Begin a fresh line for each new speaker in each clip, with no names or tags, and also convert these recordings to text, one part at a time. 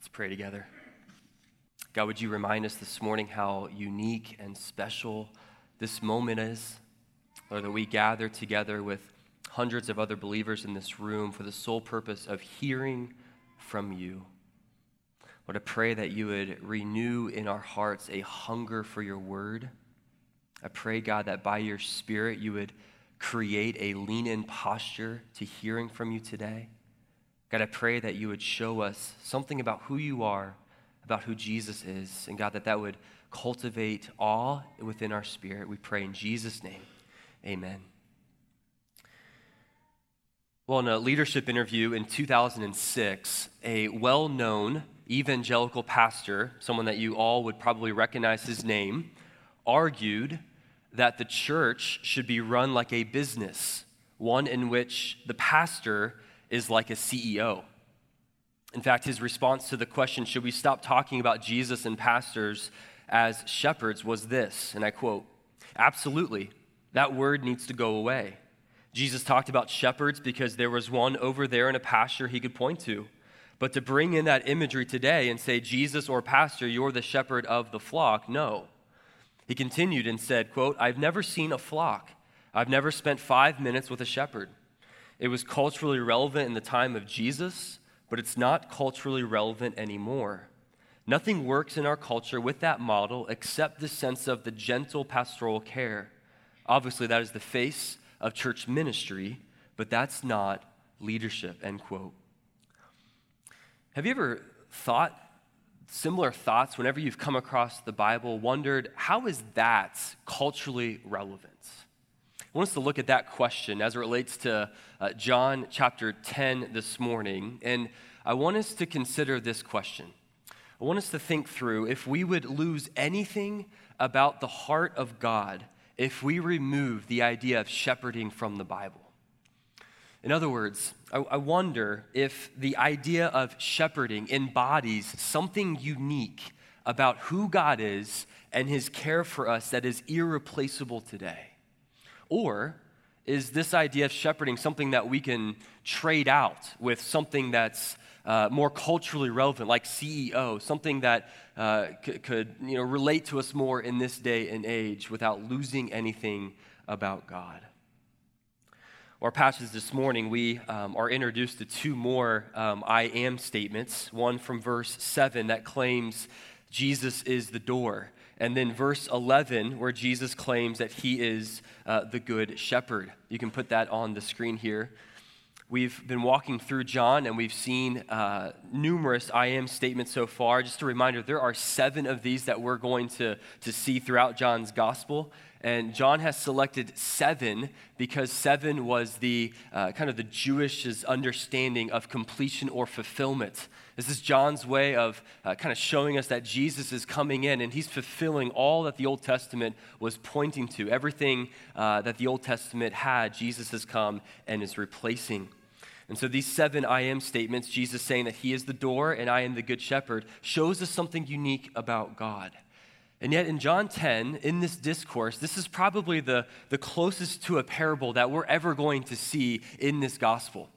Let's pray together. God, would you remind us this morning how unique and special this moment is? Lord, that we gather together with hundreds of other believers in this room for the sole purpose of hearing from you. Lord, I pray that you would renew in our hearts a hunger for your word. I pray, God, that by your Spirit you would create a lean in posture to hearing from you today. God, I pray that you would show us something about who you are about who Jesus is. And God, that that would cultivate awe within our spirit. We pray in Jesus' name. Amen. Well, in a leadership interview in 2006, a well known evangelical pastor, someone that you all would probably recognize his name, argued that the church should be run like a business, one in which the pastor is like a CEO. In fact, his response to the question, should we stop talking about Jesus and pastors as shepherds, was this, and I quote, Absolutely, that word needs to go away. Jesus talked about shepherds because there was one over there in a pasture he could point to. But to bring in that imagery today and say, Jesus or pastor, you're the shepherd of the flock, no. He continued and said, quote, I've never seen a flock. I've never spent five minutes with a shepherd. It was culturally relevant in the time of Jesus, but it's not culturally relevant anymore. Nothing works in our culture with that model except the sense of the gentle pastoral care. Obviously, that is the face of church ministry, but that's not leadership, end quote. Have you ever thought similar thoughts whenever you've come across the Bible, wondered how is that culturally relevant? I want us to look at that question as it relates to uh, John chapter 10 this morning. And I want us to consider this question. I want us to think through if we would lose anything about the heart of God if we remove the idea of shepherding from the Bible. In other words, I, I wonder if the idea of shepherding embodies something unique about who God is and his care for us that is irreplaceable today. Or is this idea of shepherding something that we can trade out with something that's uh, more culturally relevant, like CEO, something that uh, c- could you know, relate to us more in this day and age without losing anything about God? Our passage this morning, we um, are introduced to two more um, I am statements. One from verse 7 that claims Jesus is the door and then verse 11, where Jesus claims that he is uh, the good shepherd. You can put that on the screen here. We've been walking through John and we've seen uh, numerous I am statements so far. Just a reminder, there are seven of these that we're going to, to see throughout John's gospel. And John has selected seven because seven was the uh, kind of the Jewish's understanding of completion or fulfillment. This is John's way of uh, kind of showing us that Jesus is coming in and he's fulfilling all that the Old Testament was pointing to. Everything uh, that the Old Testament had, Jesus has come and is replacing. And so these seven I am statements, Jesus saying that he is the door and I am the good shepherd, shows us something unique about God. And yet, in John 10, in this discourse, this is probably the, the closest to a parable that we're ever going to see in this gospel.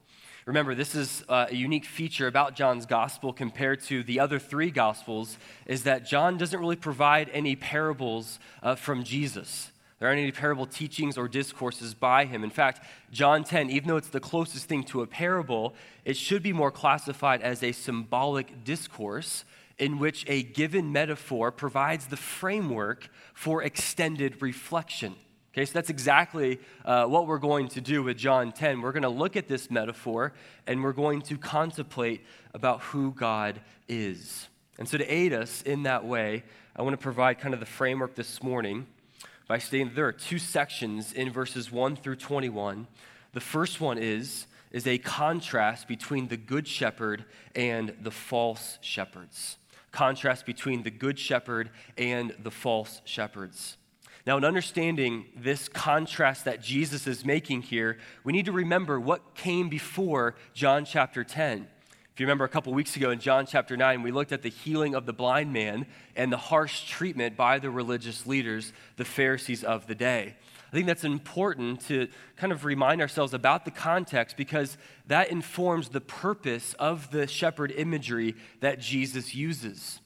Remember, this is uh, a unique feature about John's gospel compared to the other three gospels, is that John doesn't really provide any parables uh, from Jesus. There aren't any parable teachings or discourses by him. In fact, John 10, even though it's the closest thing to a parable, it should be more classified as a symbolic discourse in which a given metaphor provides the framework for extended reflection. Okay, so that's exactly uh, what we're going to do with John 10. We're going to look at this metaphor and we're going to contemplate about who God is. And so, to aid us in that way, I want to provide kind of the framework this morning by stating there are two sections in verses 1 through 21. The first one is, is a contrast between the good shepherd and the false shepherds contrast between the good shepherd and the false shepherds. Now, in understanding this contrast that Jesus is making here, we need to remember what came before John chapter 10. If you remember a couple weeks ago in John chapter 9, we looked at the healing of the blind man and the harsh treatment by the religious leaders, the Pharisees of the day. I think that's important to kind of remind ourselves about the context because that informs the purpose of the shepherd imagery that Jesus uses.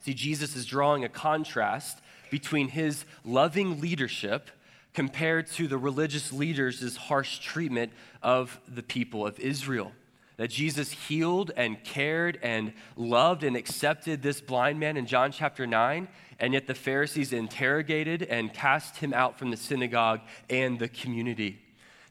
See, Jesus is drawing a contrast between his loving leadership compared to the religious leaders' harsh treatment of the people of Israel. That Jesus healed and cared and loved and accepted this blind man in John chapter 9, and yet the Pharisees interrogated and cast him out from the synagogue and the community.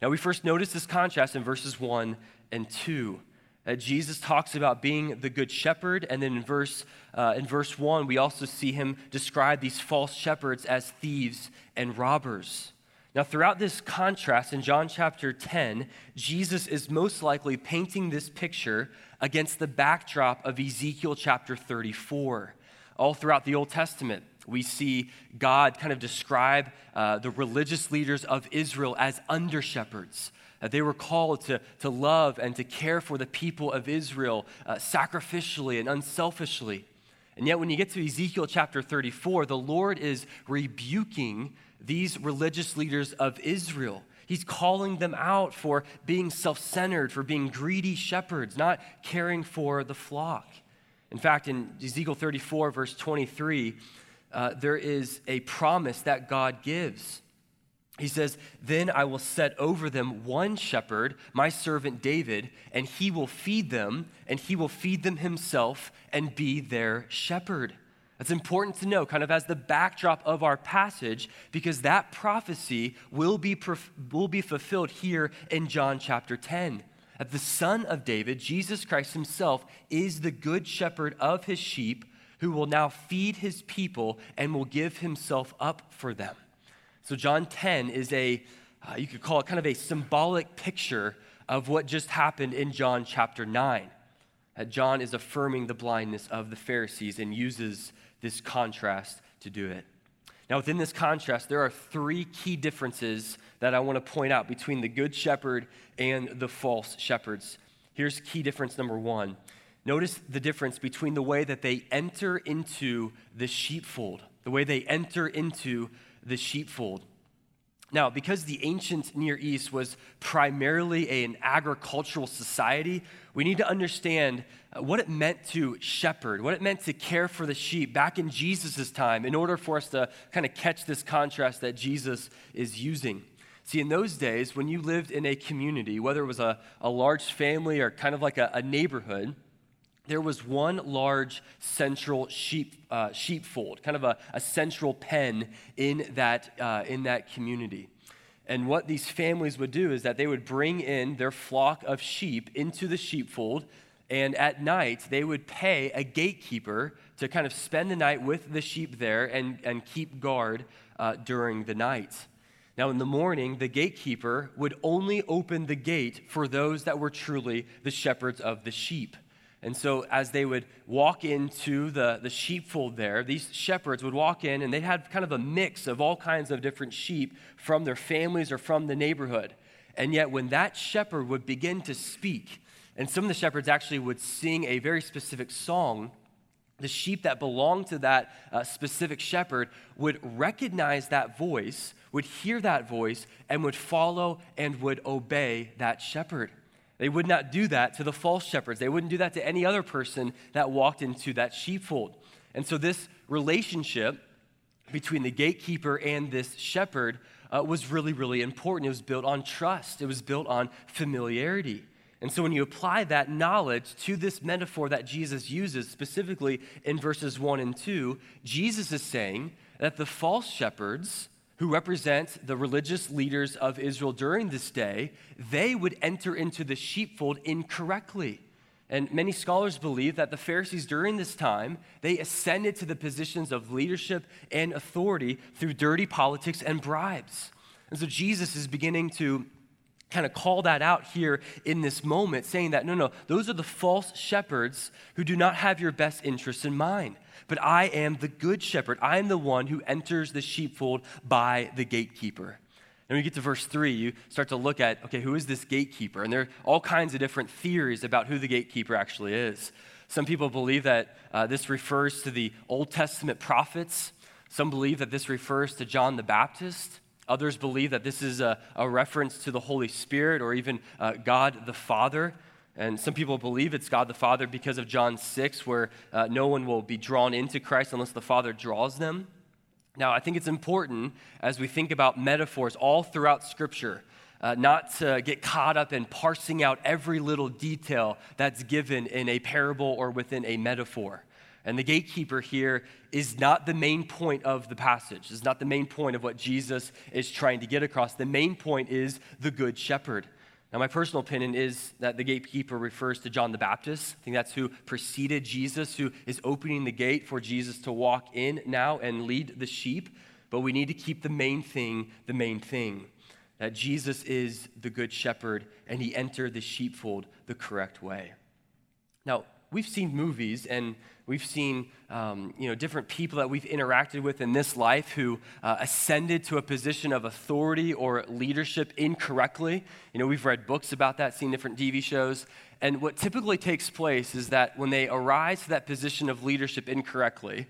Now, we first notice this contrast in verses 1 and 2 that Jesus talks about being the good shepherd, and then in verse, uh, in verse 1, we also see him describe these false shepherds as thieves and robbers. Now, throughout this contrast in John chapter 10, Jesus is most likely painting this picture against the backdrop of Ezekiel chapter 34. All throughout the Old Testament, we see God kind of describe uh, the religious leaders of Israel as under shepherds, that they were called to, to love and to care for the people of Israel uh, sacrificially and unselfishly. And yet, when you get to Ezekiel chapter 34, the Lord is rebuking these religious leaders of Israel. He's calling them out for being self centered, for being greedy shepherds, not caring for the flock. In fact, in Ezekiel 34, verse 23, uh, there is a promise that God gives. He says, Then I will set over them one shepherd, my servant David, and he will feed them, and he will feed them himself and be their shepherd. That's important to know, kind of as the backdrop of our passage, because that prophecy will be, will be fulfilled here in John chapter 10. That the Son of David, Jesus Christ himself, is the good shepherd of his sheep who will now feed his people and will give himself up for them. So, John 10 is a, uh, you could call it kind of a symbolic picture of what just happened in John chapter 9. That John is affirming the blindness of the Pharisees and uses this contrast to do it. Now, within this contrast, there are three key differences that I want to point out between the good shepherd and the false shepherds. Here's key difference number one. Notice the difference between the way that they enter into the sheepfold, the way they enter into the sheepfold. Now, because the ancient Near East was primarily an agricultural society, we need to understand uh, what it meant to shepherd, what it meant to care for the sheep back in Jesus' time in order for us to kind of catch this contrast that Jesus is using. See, in those days, when you lived in a community, whether it was a, a large family or kind of like a, a neighborhood, there was one large central sheep, uh, sheepfold, kind of a, a, central pen in that, uh, in that community. And what these families would do is that they would bring in their flock of sheep into the sheepfold, and at night they would pay a gatekeeper to kind of spend the night with the sheep there and, and keep guard uh, during the night. Now, in the morning, the gatekeeper would only open the gate for those that were truly the shepherds of the sheep. And so, as they would walk into the, the sheepfold there, these shepherds would walk in and they had kind of a mix of all kinds of different sheep from their families or from the neighborhood. And yet, when that shepherd would begin to speak, and some of the shepherds actually would sing a very specific song, the sheep that belonged to that uh, specific shepherd would recognize that voice, would hear that voice, and would follow and would obey that shepherd. They would not do that to the false shepherds. They wouldn't do that to any other person that walked into that sheepfold. And so, this relationship between the gatekeeper and this shepherd uh, was really, really important. It was built on trust, it was built on familiarity. And so, when you apply that knowledge to this metaphor that Jesus uses, specifically in verses 1 and 2, Jesus is saying that the false shepherds who represent the religious leaders of Israel during this day, they would enter into the sheepfold incorrectly. And many scholars believe that the Pharisees during this time, they ascended to the positions of leadership and authority through dirty politics and bribes. And so Jesus is beginning to kind of call that out here in this moment, saying that no, no, those are the false shepherds who do not have your best interests in mind but I am the good shepherd. I am the one who enters the sheepfold by the gatekeeper. And when you get to verse 3, you start to look at, okay, who is this gatekeeper? And there are all kinds of different theories about who the gatekeeper actually is. Some people believe that uh, this refers to the Old Testament prophets. Some believe that this refers to John the Baptist. Others believe that this is a, a reference to the Holy Spirit or even uh, God the Father. And some people believe it's God the Father because of John 6, where uh, no one will be drawn into Christ unless the Father draws them. Now, I think it's important as we think about metaphors all throughout Scripture, uh, not to get caught up in parsing out every little detail that's given in a parable or within a metaphor. And the gatekeeper here is not the main point of the passage, is not the main point of what Jesus is trying to get across. The main point is the good shepherd. Now, my personal opinion is that the gatekeeper refers to John the Baptist. I think that's who preceded Jesus, who is opening the gate for Jesus to walk in now and lead the sheep. But we need to keep the main thing the main thing that Jesus is the good shepherd and he entered the sheepfold the correct way. Now, we've seen movies and We've seen um, you know, different people that we've interacted with in this life who uh, ascended to a position of authority or leadership incorrectly. You know, we've read books about that, seen different TV shows. And what typically takes place is that when they arise to that position of leadership incorrectly,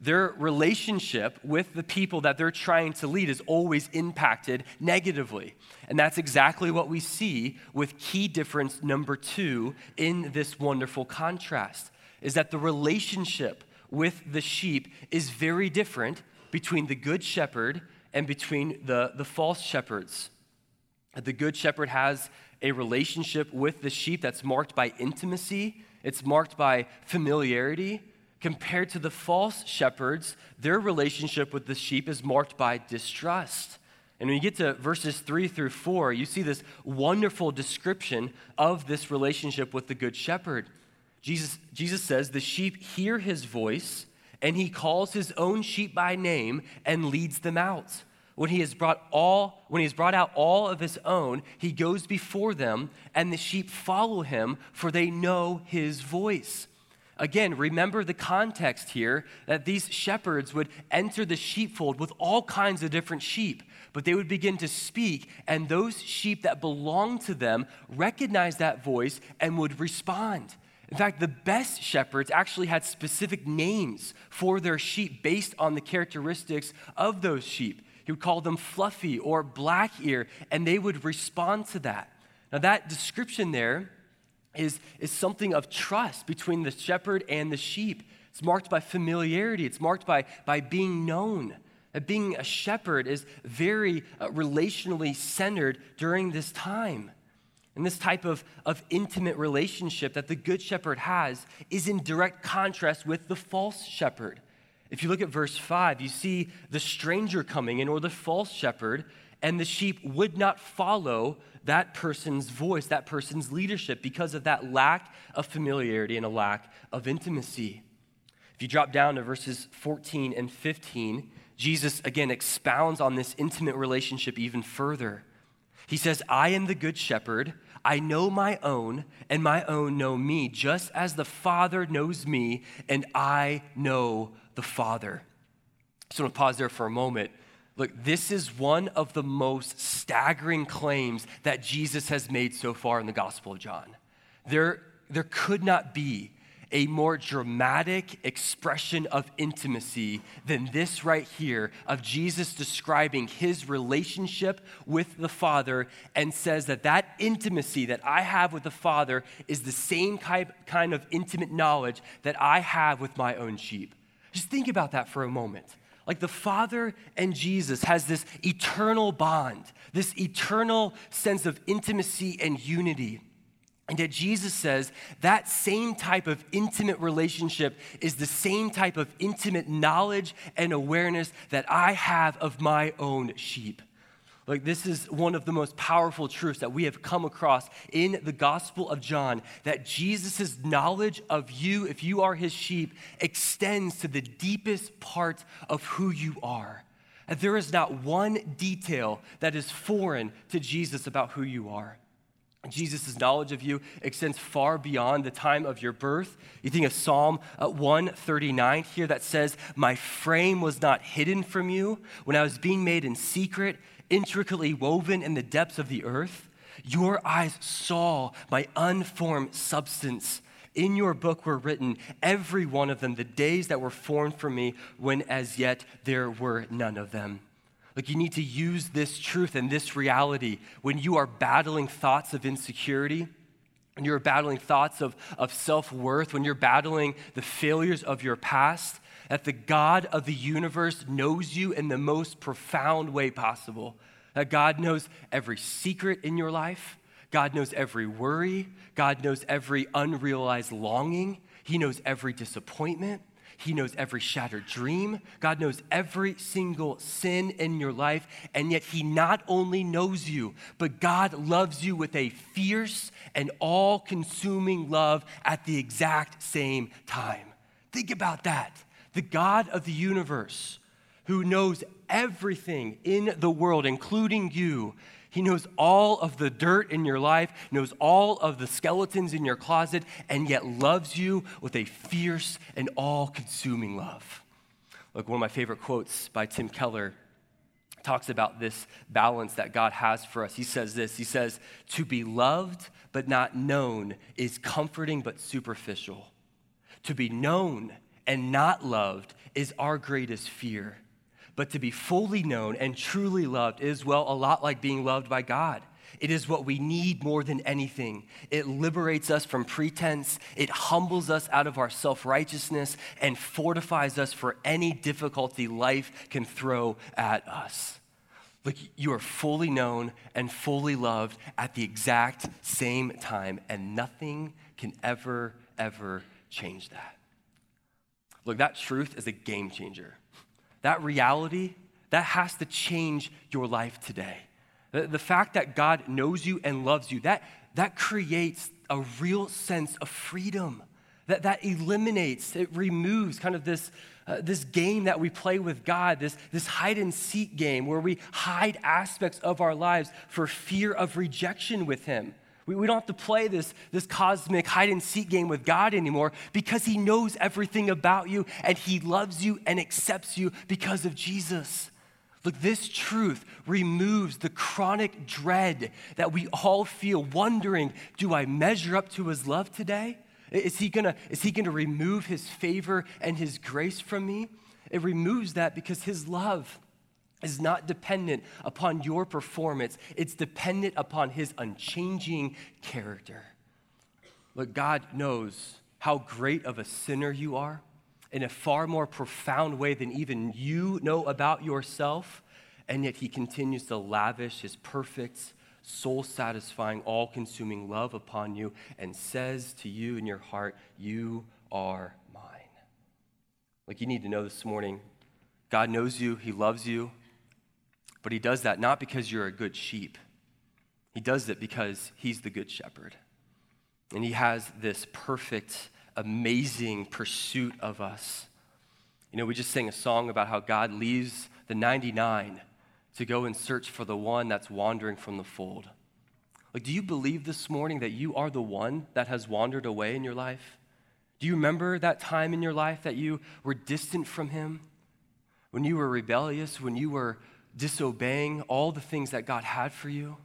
their relationship with the people that they're trying to lead is always impacted negatively. And that's exactly what we see with key difference number two in this wonderful contrast is that the relationship with the sheep is very different between the good shepherd and between the, the false shepherds. The good shepherd has a relationship with the sheep that's marked by intimacy, it's marked by familiarity. Compared to the false shepherds, their relationship with the sheep is marked by distrust. And when you get to verses three through four, you see this wonderful description of this relationship with the Good Shepherd. Jesus, Jesus says, The sheep hear his voice, and he calls his own sheep by name and leads them out. When he has brought all, when he has brought out all of his own, he goes before them, and the sheep follow him, for they know his voice. Again, remember the context here that these shepherds would enter the sheepfold with all kinds of different sheep, but they would begin to speak, and those sheep that belonged to them recognized that voice and would respond. In fact, the best shepherds actually had specific names for their sheep based on the characteristics of those sheep. He would call them fluffy or black ear, and they would respond to that. Now, that description there is, is something of trust between the shepherd and the sheep. It's marked by familiarity, it's marked by, by being known. Being a shepherd is very uh, relationally centered during this time. And this type of, of intimate relationship that the good shepherd has is in direct contrast with the false shepherd. If you look at verse 5, you see the stranger coming in, or the false shepherd, and the sheep would not follow that person's voice, that person's leadership, because of that lack of familiarity and a lack of intimacy. If you drop down to verses 14 and 15, Jesus again expounds on this intimate relationship even further. He says, I am the good shepherd. I know my own, and my own know me, just as the Father knows me, and I know the Father. So I'm going to pause there for a moment. Look, this is one of the most staggering claims that Jesus has made so far in the Gospel of John. There, there could not be a more dramatic expression of intimacy than this right here of Jesus describing his relationship with the Father and says that that intimacy that I have with the Father is the same kind of intimate knowledge that I have with my own sheep. Just think about that for a moment. Like the Father and Jesus has this eternal bond, this eternal sense of intimacy and unity. And yet, Jesus says that same type of intimate relationship is the same type of intimate knowledge and awareness that I have of my own sheep. Like, this is one of the most powerful truths that we have come across in the Gospel of John that Jesus' knowledge of you, if you are his sheep, extends to the deepest part of who you are. And there is not one detail that is foreign to Jesus about who you are. Jesus' knowledge of you extends far beyond the time of your birth. You think of Psalm uh, 139 here that says, My frame was not hidden from you when I was being made in secret, intricately woven in the depths of the earth. Your eyes saw my unformed substance. In your book were written, every one of them, the days that were formed for me, when as yet there were none of them. Like, you need to use this truth and this reality when you are battling thoughts of insecurity, when you're battling thoughts of, of self worth, when you're battling the failures of your past, that the God of the universe knows you in the most profound way possible. That God knows every secret in your life, God knows every worry, God knows every unrealized longing, He knows every disappointment. He knows every shattered dream. God knows every single sin in your life. And yet, He not only knows you, but God loves you with a fierce and all consuming love at the exact same time. Think about that. The God of the universe, who knows everything in the world, including you, he knows all of the dirt in your life, knows all of the skeletons in your closet, and yet loves you with a fierce and all consuming love. Look, one of my favorite quotes by Tim Keller talks about this balance that God has for us. He says this He says, To be loved but not known is comforting but superficial. To be known and not loved is our greatest fear. But to be fully known and truly loved is, well, a lot like being loved by God. It is what we need more than anything. It liberates us from pretense, it humbles us out of our self righteousness, and fortifies us for any difficulty life can throw at us. Look, you are fully known and fully loved at the exact same time, and nothing can ever, ever change that. Look, that truth is a game changer that reality, that has to change your life today. The, the fact that God knows you and loves you, that, that creates a real sense of freedom. That, that eliminates, it removes kind of this, uh, this game that we play with God, this, this hide and seek game where we hide aspects of our lives for fear of rejection with Him. We, we don't have to play this, this cosmic hide and seek game with God anymore because He knows everything about you and He loves you and accepts you because of Jesus. Look, this truth removes the chronic dread that we all feel, wondering do I measure up to His love today? Is he, gonna, is he gonna remove his favor and his grace from me? It removes that because his love is not dependent upon your performance, it's dependent upon his unchanging character. Look, God knows how great of a sinner you are in a far more profound way than even you know about yourself, and yet he continues to lavish his perfect, soul satisfying, all consuming love upon you and says to you in your heart, You are mine. Like you need to know this morning, God knows you, he loves you. But he does that not because you're a good sheep, he does it because he's the good shepherd. And he has this perfect, amazing pursuit of us. You know, we just sang a song about how God leaves the 99 to go and search for the one that's wandering from the fold. Like, do you believe this morning that you are the one that has wandered away in your life? Do you remember that time in your life that you were distant from Him? When you were rebellious, when you were disobeying all the things that God had for you?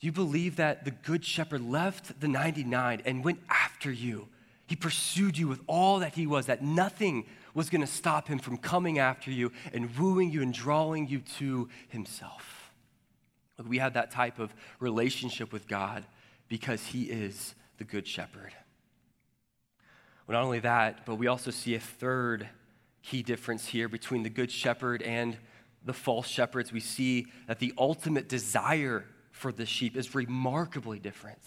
Do you believe that the Good Shepherd left the 99 and went after you? He pursued you with all that he was, that nothing was going to stop him from coming after you and wooing you and drawing you to himself. We have that type of relationship with God because he is the Good Shepherd. Well, not only that, but we also see a third key difference here between the Good Shepherd and the false shepherds, we see that the ultimate desire for the sheep is remarkably different.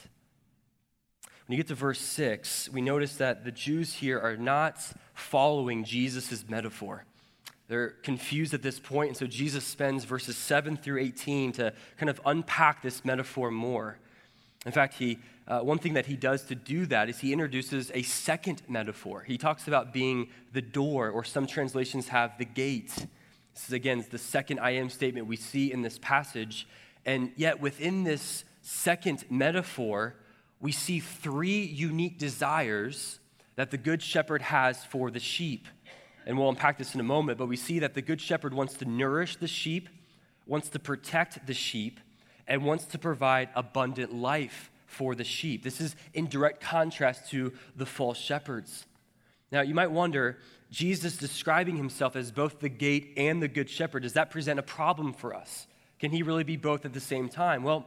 When you get to verse 6, we notice that the Jews here are not following Jesus' metaphor. They're confused at this point, and so Jesus spends verses 7 through 18 to kind of unpack this metaphor more. In fact, he, uh, one thing that he does to do that is he introduces a second metaphor. He talks about being the door, or some translations have the gate. This is again the second I am statement we see in this passage. And yet, within this second metaphor, we see three unique desires that the Good Shepherd has for the sheep. And we'll unpack this in a moment, but we see that the Good Shepherd wants to nourish the sheep, wants to protect the sheep, and wants to provide abundant life for the sheep. This is in direct contrast to the false shepherds. Now, you might wonder Jesus describing himself as both the gate and the good shepherd, does that present a problem for us? Can he really be both at the same time? Well,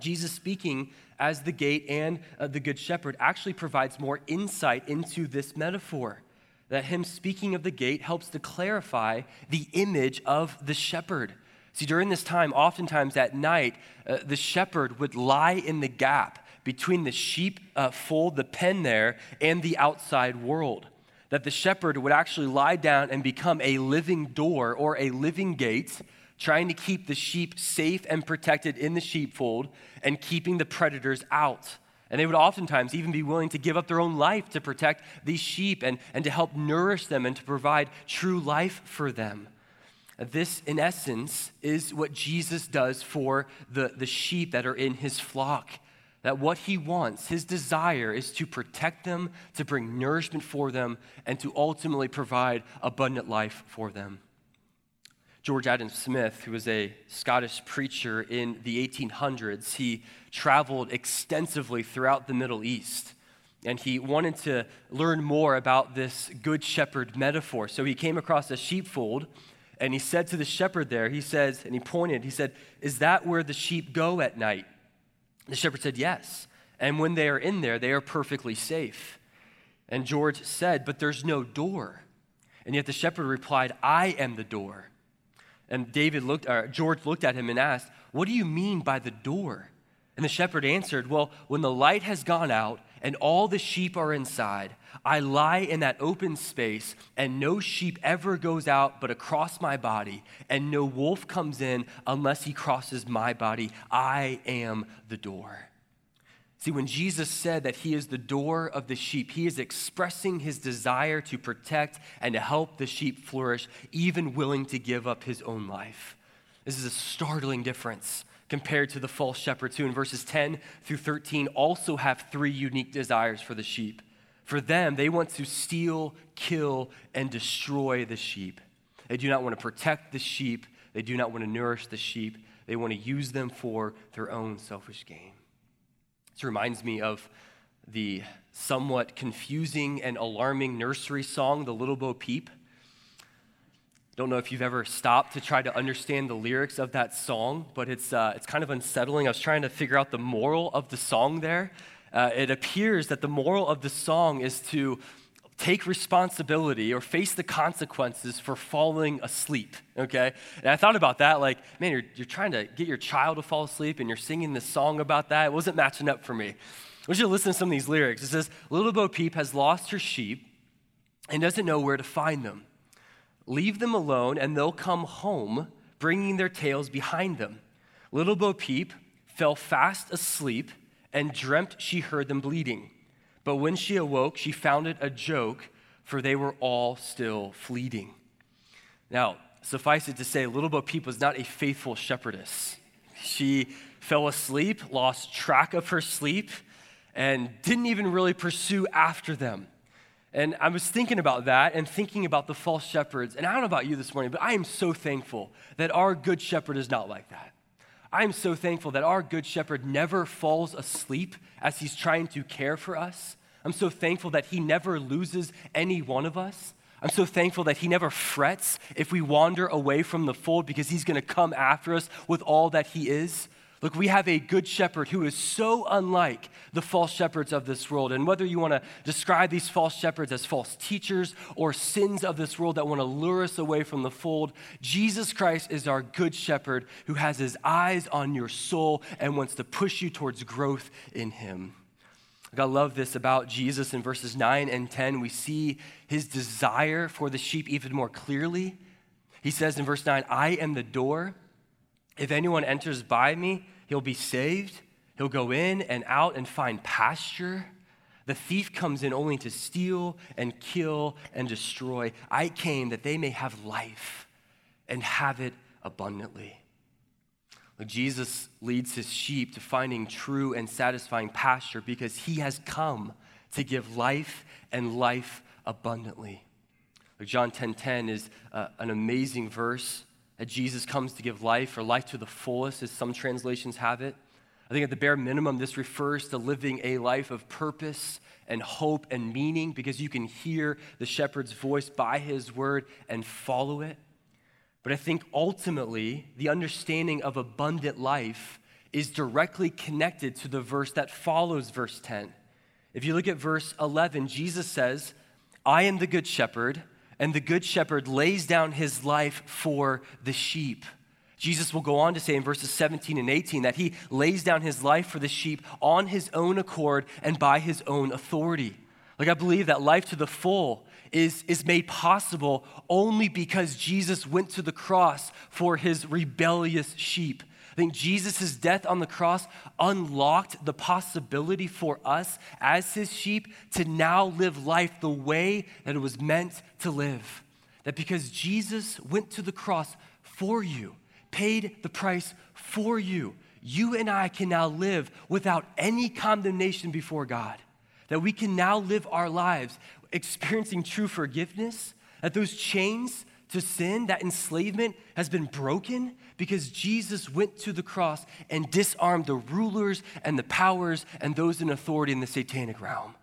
Jesus speaking as the gate and uh, the good shepherd actually provides more insight into this metaphor. That him speaking of the gate helps to clarify the image of the shepherd. See, during this time, oftentimes at night, uh, the shepherd would lie in the gap between the sheep uh, fold, the pen there, and the outside world. That the shepherd would actually lie down and become a living door or a living gate trying to keep the sheep safe and protected in the sheepfold and keeping the predators out. And they would oftentimes even be willing to give up their own life to protect these sheep and, and to help nourish them and to provide true life for them. This, in essence, is what Jesus does for the, the sheep that are in his flock. That what he wants, his desire, is to protect them, to bring nourishment for them, and to ultimately provide abundant life for them. George Adam Smith, who was a Scottish preacher in the 1800s, he traveled extensively throughout the Middle East. And he wanted to learn more about this good shepherd metaphor. So he came across a sheepfold and he said to the shepherd there, he says, and he pointed, he said, Is that where the sheep go at night? The shepherd said, Yes. And when they are in there, they are perfectly safe. And George said, But there's no door. And yet the shepherd replied, I am the door. And David looked, or George looked at him and asked, What do you mean by the door? And the shepherd answered, Well, when the light has gone out and all the sheep are inside, I lie in that open space, and no sheep ever goes out but across my body, and no wolf comes in unless he crosses my body. I am the door. See, when Jesus said that he is the door of the sheep, he is expressing his desire to protect and to help the sheep flourish, even willing to give up his own life. This is a startling difference compared to the false shepherds who, in verses 10 through 13, also have three unique desires for the sheep. For them, they want to steal, kill, and destroy the sheep. They do not want to protect the sheep, they do not want to nourish the sheep, they want to use them for their own selfish gain. This reminds me of the somewhat confusing and alarming nursery song, The Little Bo Peep. Don't know if you've ever stopped to try to understand the lyrics of that song, but it's, uh, it's kind of unsettling. I was trying to figure out the moral of the song there. Uh, it appears that the moral of the song is to take responsibility or face the consequences for falling asleep, okay? And I thought about that, like, man, you're, you're trying to get your child to fall asleep and you're singing this song about that. It wasn't matching up for me. I want you to listen to some of these lyrics. It says, Little Bo Peep has lost her sheep and doesn't know where to find them. Leave them alone and they'll come home, bringing their tails behind them. Little Bo Peep fell fast asleep and dreamt she heard them bleeding. But when she awoke, she found it a joke, for they were all still fleeting. Now, suffice it to say, Little Bo Peep was not a faithful shepherdess. She fell asleep, lost track of her sleep, and didn't even really pursue after them. And I was thinking about that and thinking about the false shepherds. And I don't know about you this morning, but I am so thankful that our good shepherd is not like that. I am so thankful that our good shepherd never falls asleep as he's trying to care for us. I'm so thankful that he never loses any one of us. I'm so thankful that he never frets if we wander away from the fold because he's going to come after us with all that he is. Look, we have a good shepherd who is so unlike the false shepherds of this world. And whether you want to describe these false shepherds as false teachers or sins of this world that want to lure us away from the fold, Jesus Christ is our good shepherd who has his eyes on your soul and wants to push you towards growth in him. I love this about Jesus in verses 9 and 10. We see his desire for the sheep even more clearly. He says in verse 9, I am the door. If anyone enters by me, he'll be saved. He'll go in and out and find pasture. The thief comes in only to steal and kill and destroy. I came that they may have life and have it abundantly. Jesus leads his sheep to finding true and satisfying pasture because he has come to give life and life abundantly. John 10:10 10, 10 is uh, an amazing verse that Jesus comes to give life or life to the fullest, as some translations have it. I think at the bare minimum, this refers to living a life of purpose and hope and meaning because you can hear the shepherd's voice by his word and follow it. But I think ultimately, the understanding of abundant life is directly connected to the verse that follows verse 10. If you look at verse 11, Jesus says, I am the good shepherd, and the good shepherd lays down his life for the sheep. Jesus will go on to say in verses 17 and 18 that he lays down his life for the sheep on his own accord and by his own authority. Like, I believe that life to the full is, is made possible only because Jesus went to the cross for his rebellious sheep. I think Jesus' death on the cross unlocked the possibility for us as his sheep to now live life the way that it was meant to live. That because Jesus went to the cross for you, paid the price for you. You and I can now live without any condemnation before God. That we can now live our lives experiencing true forgiveness, that those chains to sin, that enslavement has been broken because Jesus went to the cross and disarmed the rulers and the powers and those in authority in the satanic realm.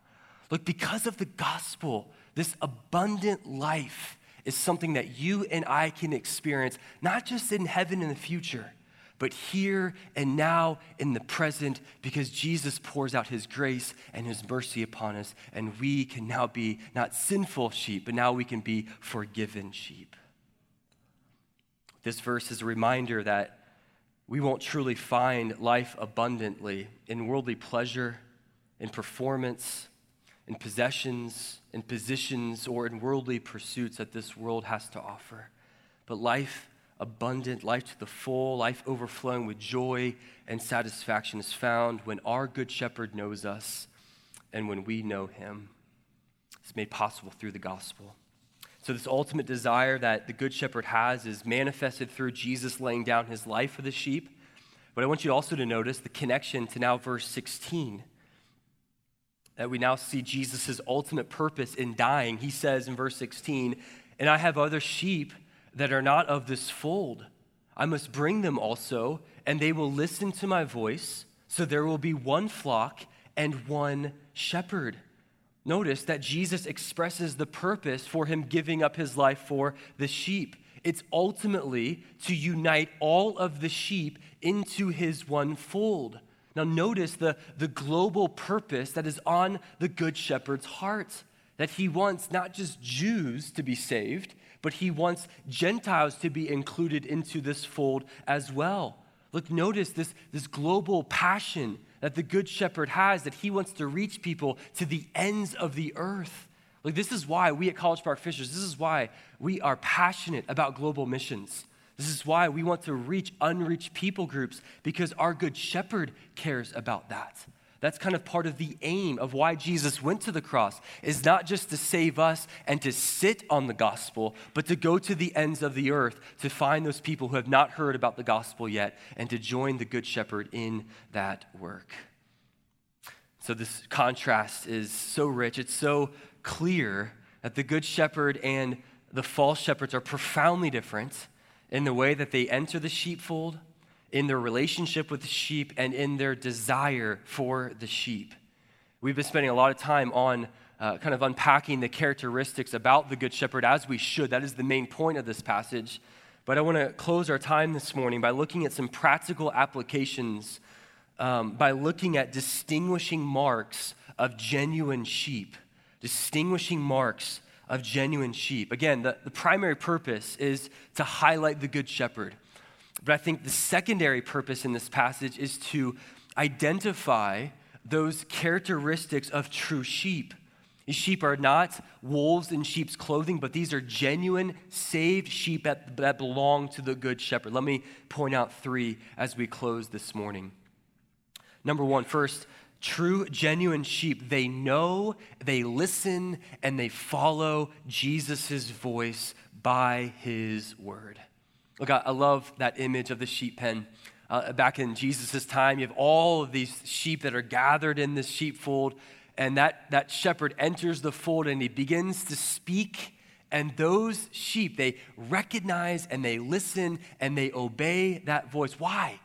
Look, because of the gospel, this abundant life is something that you and I can experience, not just in heaven in the future, but here and now in the present, because Jesus pours out his grace and his mercy upon us, and we can now be not sinful sheep, but now we can be forgiven sheep. This verse is a reminder that we won't truly find life abundantly in worldly pleasure, in performance, in possessions, in positions, or in worldly pursuits that this world has to offer. But life abundant, life to the full, life overflowing with joy and satisfaction is found when our Good Shepherd knows us and when we know him. It's made possible through the gospel. So, this ultimate desire that the Good Shepherd has is manifested through Jesus laying down his life for the sheep. But I want you also to notice the connection to now verse 16 that we now see Jesus' ultimate purpose in dying. He says in verse 16, And I have other sheep that are not of this fold. I must bring them also, and they will listen to my voice. So there will be one flock and one shepherd. Notice that Jesus expresses the purpose for him giving up his life for the sheep. It's ultimately to unite all of the sheep into his one fold. Now, notice the, the global purpose that is on the Good Shepherd's heart that he wants not just Jews to be saved, but he wants Gentiles to be included into this fold as well. Look, notice this, this global passion that the Good Shepherd has that he wants to reach people to the ends of the earth. Like, this is why we at College Park Fishers, this is why we are passionate about global missions. This is why we want to reach unreached people groups because our good shepherd cares about that. That's kind of part of the aim of why Jesus went to the cross is not just to save us and to sit on the gospel, but to go to the ends of the earth to find those people who have not heard about the gospel yet and to join the good shepherd in that work. So this contrast is so rich, it's so clear that the good shepherd and the false shepherds are profoundly different in the way that they enter the sheepfold, in their relationship with the sheep, and in their desire for the sheep. We've been spending a lot of time on uh, kind of unpacking the characteristics about the Good Shepherd as we should. That is the main point of this passage. But I want to close our time this morning by looking at some practical applications, um, by looking at distinguishing marks of genuine sheep. Distinguishing marks of genuine sheep. Again, the, the primary purpose is to highlight the Good Shepherd. But I think the secondary purpose in this passage is to identify those characteristics of true sheep. These sheep are not wolves in sheep's clothing, but these are genuine, saved sheep that, that belong to the Good Shepherd. Let me point out three as we close this morning. Number one, first, True, genuine sheep, they know, they listen, and they follow Jesus' voice by his word. Look, I, love that image of the sheep pen. Uh, back in Jesus' time, you have all of these sheep that are gathered in this sheepfold, and that, that shepherd enters the fold and he begins to speak. And those sheep, they recognize and they listen and they obey that voice. Why?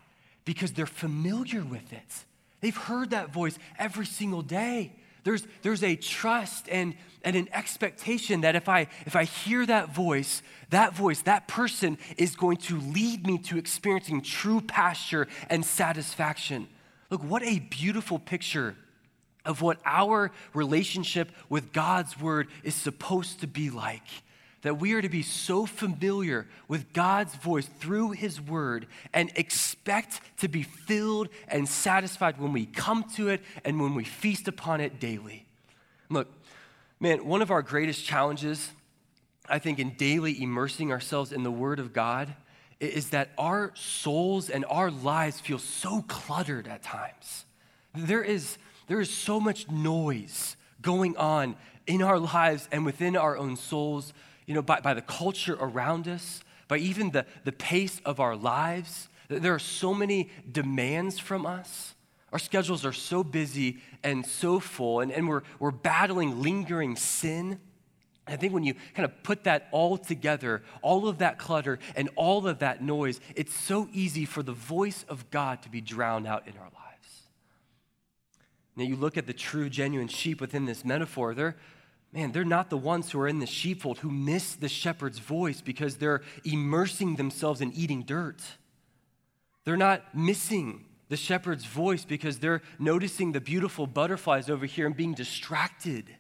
because they're familiar with it. They've heard that voice every single day. There's, there's a trust and, and an expectation that if I, if I hear that voice, that voice, that person is going to lead me to experiencing true pasture and satisfaction. Look, what a beautiful picture of what our relationship with God's word is supposed to be like. That we are to be so familiar with God's voice through His Word and expect to be filled and satisfied when we come to it and when we feast upon it daily. Look, man, one of our greatest challenges, I think, in daily immersing ourselves in the Word of God is that our souls and our lives feel so cluttered at times. There is, there is so much noise going on in our lives and within our own souls, you know, by, by the culture around us, by even the, the pace of our lives. There are so many demands from us. Our schedules are so busy and so full, and, and we're, we're battling lingering sin. I think when you kind of put that all together, all of that clutter and all of that noise, it's so easy for the voice of God to be drowned out in our lives. Now, you look at the true, genuine sheep within this metaphor, they're, man, they're not the ones who are in the sheepfold who miss the shepherd's voice because they're immersing themselves in eating dirt. They're not missing the shepherd's voice because they're noticing the beautiful butterflies over here and being distracted.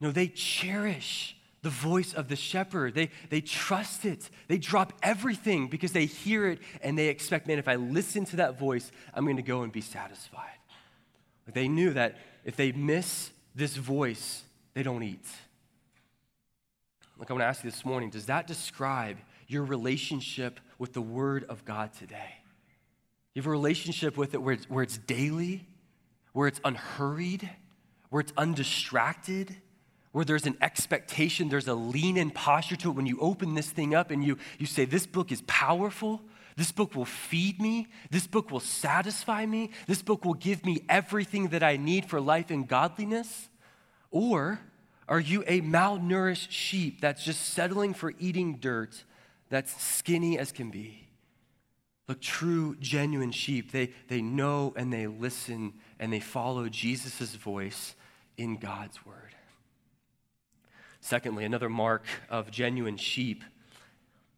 No, they cherish the voice of the shepherd. They, they trust it. They drop everything because they hear it and they expect, man, if I listen to that voice, I'm going to go and be satisfied. They knew that if they miss this voice, they don't eat. Look, I want to ask you this morning does that describe your relationship with the Word of God today? You have a relationship with it where it's, where it's daily, where it's unhurried, where it's undistracted, where there's an expectation, there's a lean in posture to it. When you open this thing up and you, you say, This book is powerful, this book will feed me. This book will satisfy me. This book will give me everything that I need for life and godliness. Or are you a malnourished sheep that's just settling for eating dirt that's skinny as can be? Look, true, genuine sheep, they, they know and they listen and they follow Jesus' voice in God's word. Secondly, another mark of genuine sheep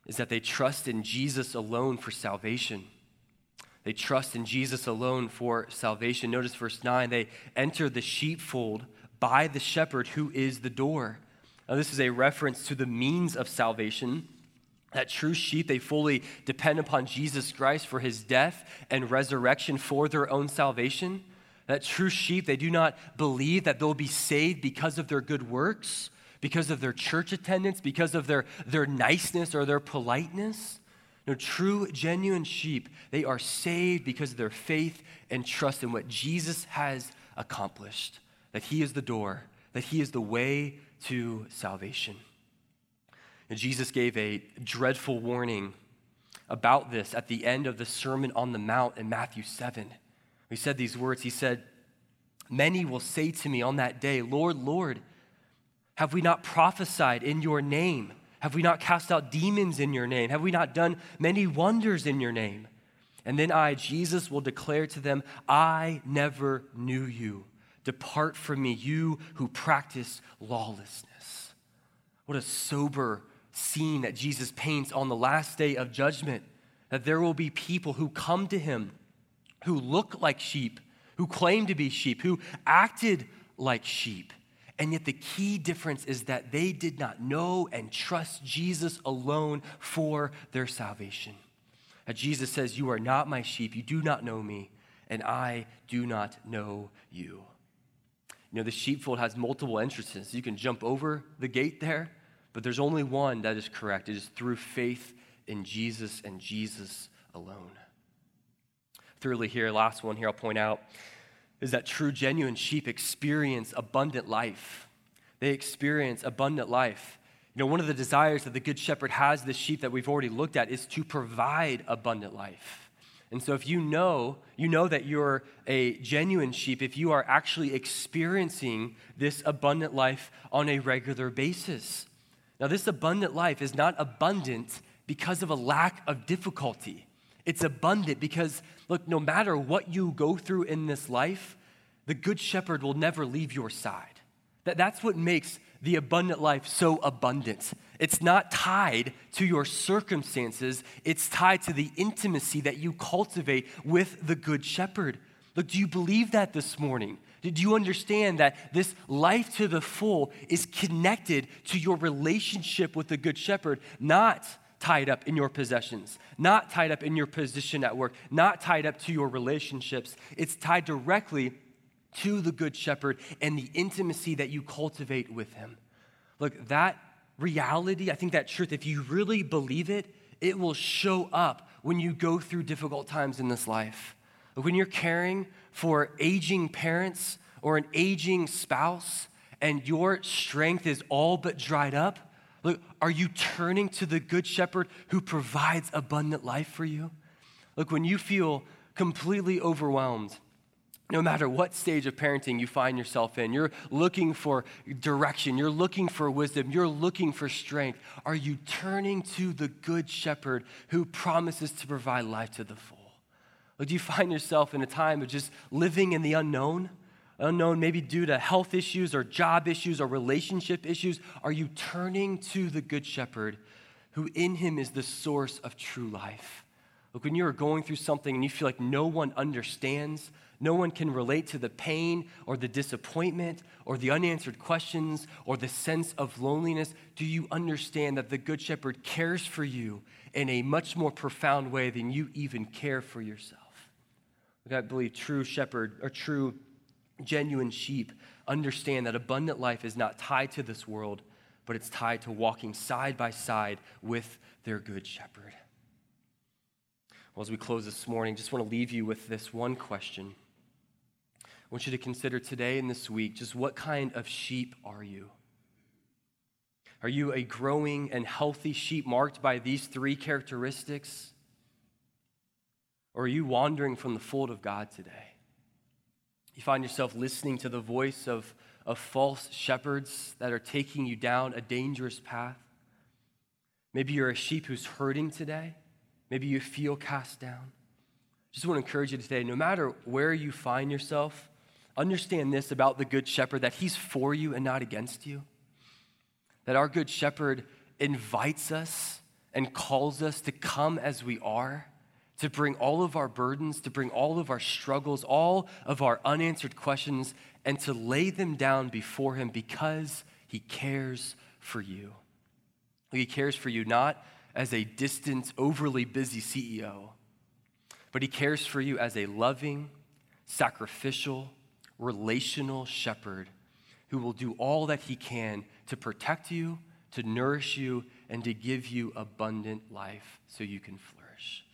is that they trust in Jesus alone for salvation. They trust in Jesus alone for salvation. Notice verse 9 they enter the sheepfold by the shepherd who is the door. Now, this is a reference to the means of salvation. That true sheep, they fully depend upon Jesus Christ for his death and resurrection for their own salvation. That true sheep, they do not believe that they'll be saved because of their good works because of their church attendance, because of their, their niceness or their politeness. No, true, genuine sheep, they are saved because of their faith and trust in what Jesus has accomplished, that He is the door, that He is the way to salvation. And Jesus gave a dreadful warning about this at the end of the Sermon on the Mount in Matthew 7. He said these words He said, Many will say to me on that day, Lord, Lord, have we not prophesied in your name? Have we not cast out demons in your name? Have we not done many wonders in your name? And then I, Jesus, will declare to them, I never knew you. Depart from me, you who practice lawlessness. What a sober scene that Jesus paints on the last day of judgment. That there will be people who come to him who look like sheep, who claim to be sheep, who acted like sheep. And yet, the key difference is that they did not know and trust Jesus alone for their salvation. That Jesus says, You are not my sheep, you do not know me, and I do not know you. You know, the sheepfold has multiple entrances. You can jump over the gate there, but there's only one that is correct. It is through faith in Jesus and Jesus alone. Thirdly, here, last one here, I'll point out is that true, genuine sheep experience abundant life. They experience abundant life. You know, one of the desires that the Good Shepherd has the sheep that we've already looked at is to provide abundant life. And so, if you know, you know that you're a genuine sheep, if you are actually experiencing this abundant life on a regular basis. Now, this abundant life is not abundant because of a lack of difficulty. It's abundant because, look, no matter what you go through in this life, the Good Shepherd will never leave your side. That, that's what makes the abundant life so abundant. It's not tied to your circumstances, it's tied to the intimacy that you cultivate with the Good Shepherd. Look, do you believe that this morning? Did you understand that this life to the full is connected to your relationship with the Good Shepherd, not tied up in your possessions, not tied up in your position at work, not tied up to your relationships. It's tied directly to the Good Shepherd and the intimacy that you cultivate with him. Look, that reality, I think that truth, if you really believe it, it will show up when you go through difficult times in this life. When you're caring for aging parents or an aging spouse and your strength is all but dried up, look, are you turning to the good shepherd who provides abundant life for you? Look, when you feel completely overwhelmed, no matter what stage of parenting you find yourself in, you're looking for direction, you're looking for wisdom, you're looking for strength. Are you turning to the good shepherd who promises to provide life to the full? Or do you find yourself in a time of just living in the unknown? Unknown, maybe due to health issues or job issues or relationship issues? Are you turning to the Good Shepherd who in him is the source of true life? Look, when you are going through something and you feel like no one understands, no one can relate to the pain or the disappointment or the unanswered questions or the sense of loneliness, do you understand that the Good Shepherd cares for you in a much more profound way than you even care for yourself? I believe true shepherd or true genuine sheep understand that abundant life is not tied to this world, but it's tied to walking side by side with their good shepherd. Well, as we close this morning, just want to leave you with this one question. I want you to consider today and this week just what kind of sheep are you? Are you a growing and healthy sheep marked by these three characteristics? Or are you wandering from the fold of God today? You find yourself listening to the voice of, of false shepherds that are taking you down a dangerous path. Maybe you're a sheep who's hurting today. Maybe you feel cast down. Just want to encourage you today no matter where you find yourself, understand this about the Good Shepherd that He's for you and not against you. That our Good Shepherd invites us and calls us to come as we are to bring all of our burdens, to bring all of our struggles, all of our unanswered questions, and to lay them down before Him because He cares for you. He cares for you not as a distant, overly busy CEO, but He cares for you as a loving, sacrificial, relational shepherd who will do all that He can to protect you, to nourish you, and to give you abundant life so you can flourish.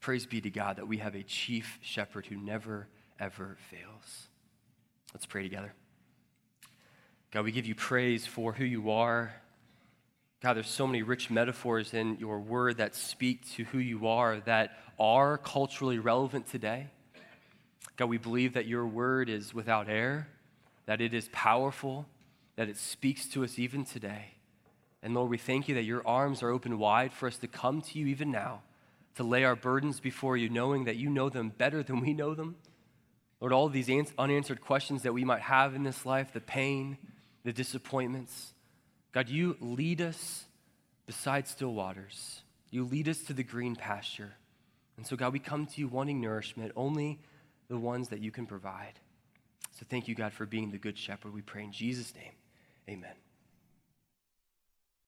Praise be to God that we have a chief shepherd who never, ever fails. Let's pray together. God, we give you praise for who you are. God, there's so many rich metaphors in your word that speak to who you are that are culturally relevant today. God, we believe that your word is without error, that it is powerful, that it speaks to us even today. And Lord, we thank you that your arms are open wide for us to come to you even now to lay our burdens before you, knowing that you know them better than we know them. Lord, all these unanswered questions that we might have in this life, the pain, the disappointments, God, you lead us beside still waters. You lead us to the green pasture. And so, God, we come to you wanting nourishment, only the ones that you can provide. So, thank you, God, for being the good shepherd. We pray in Jesus' name. Amen.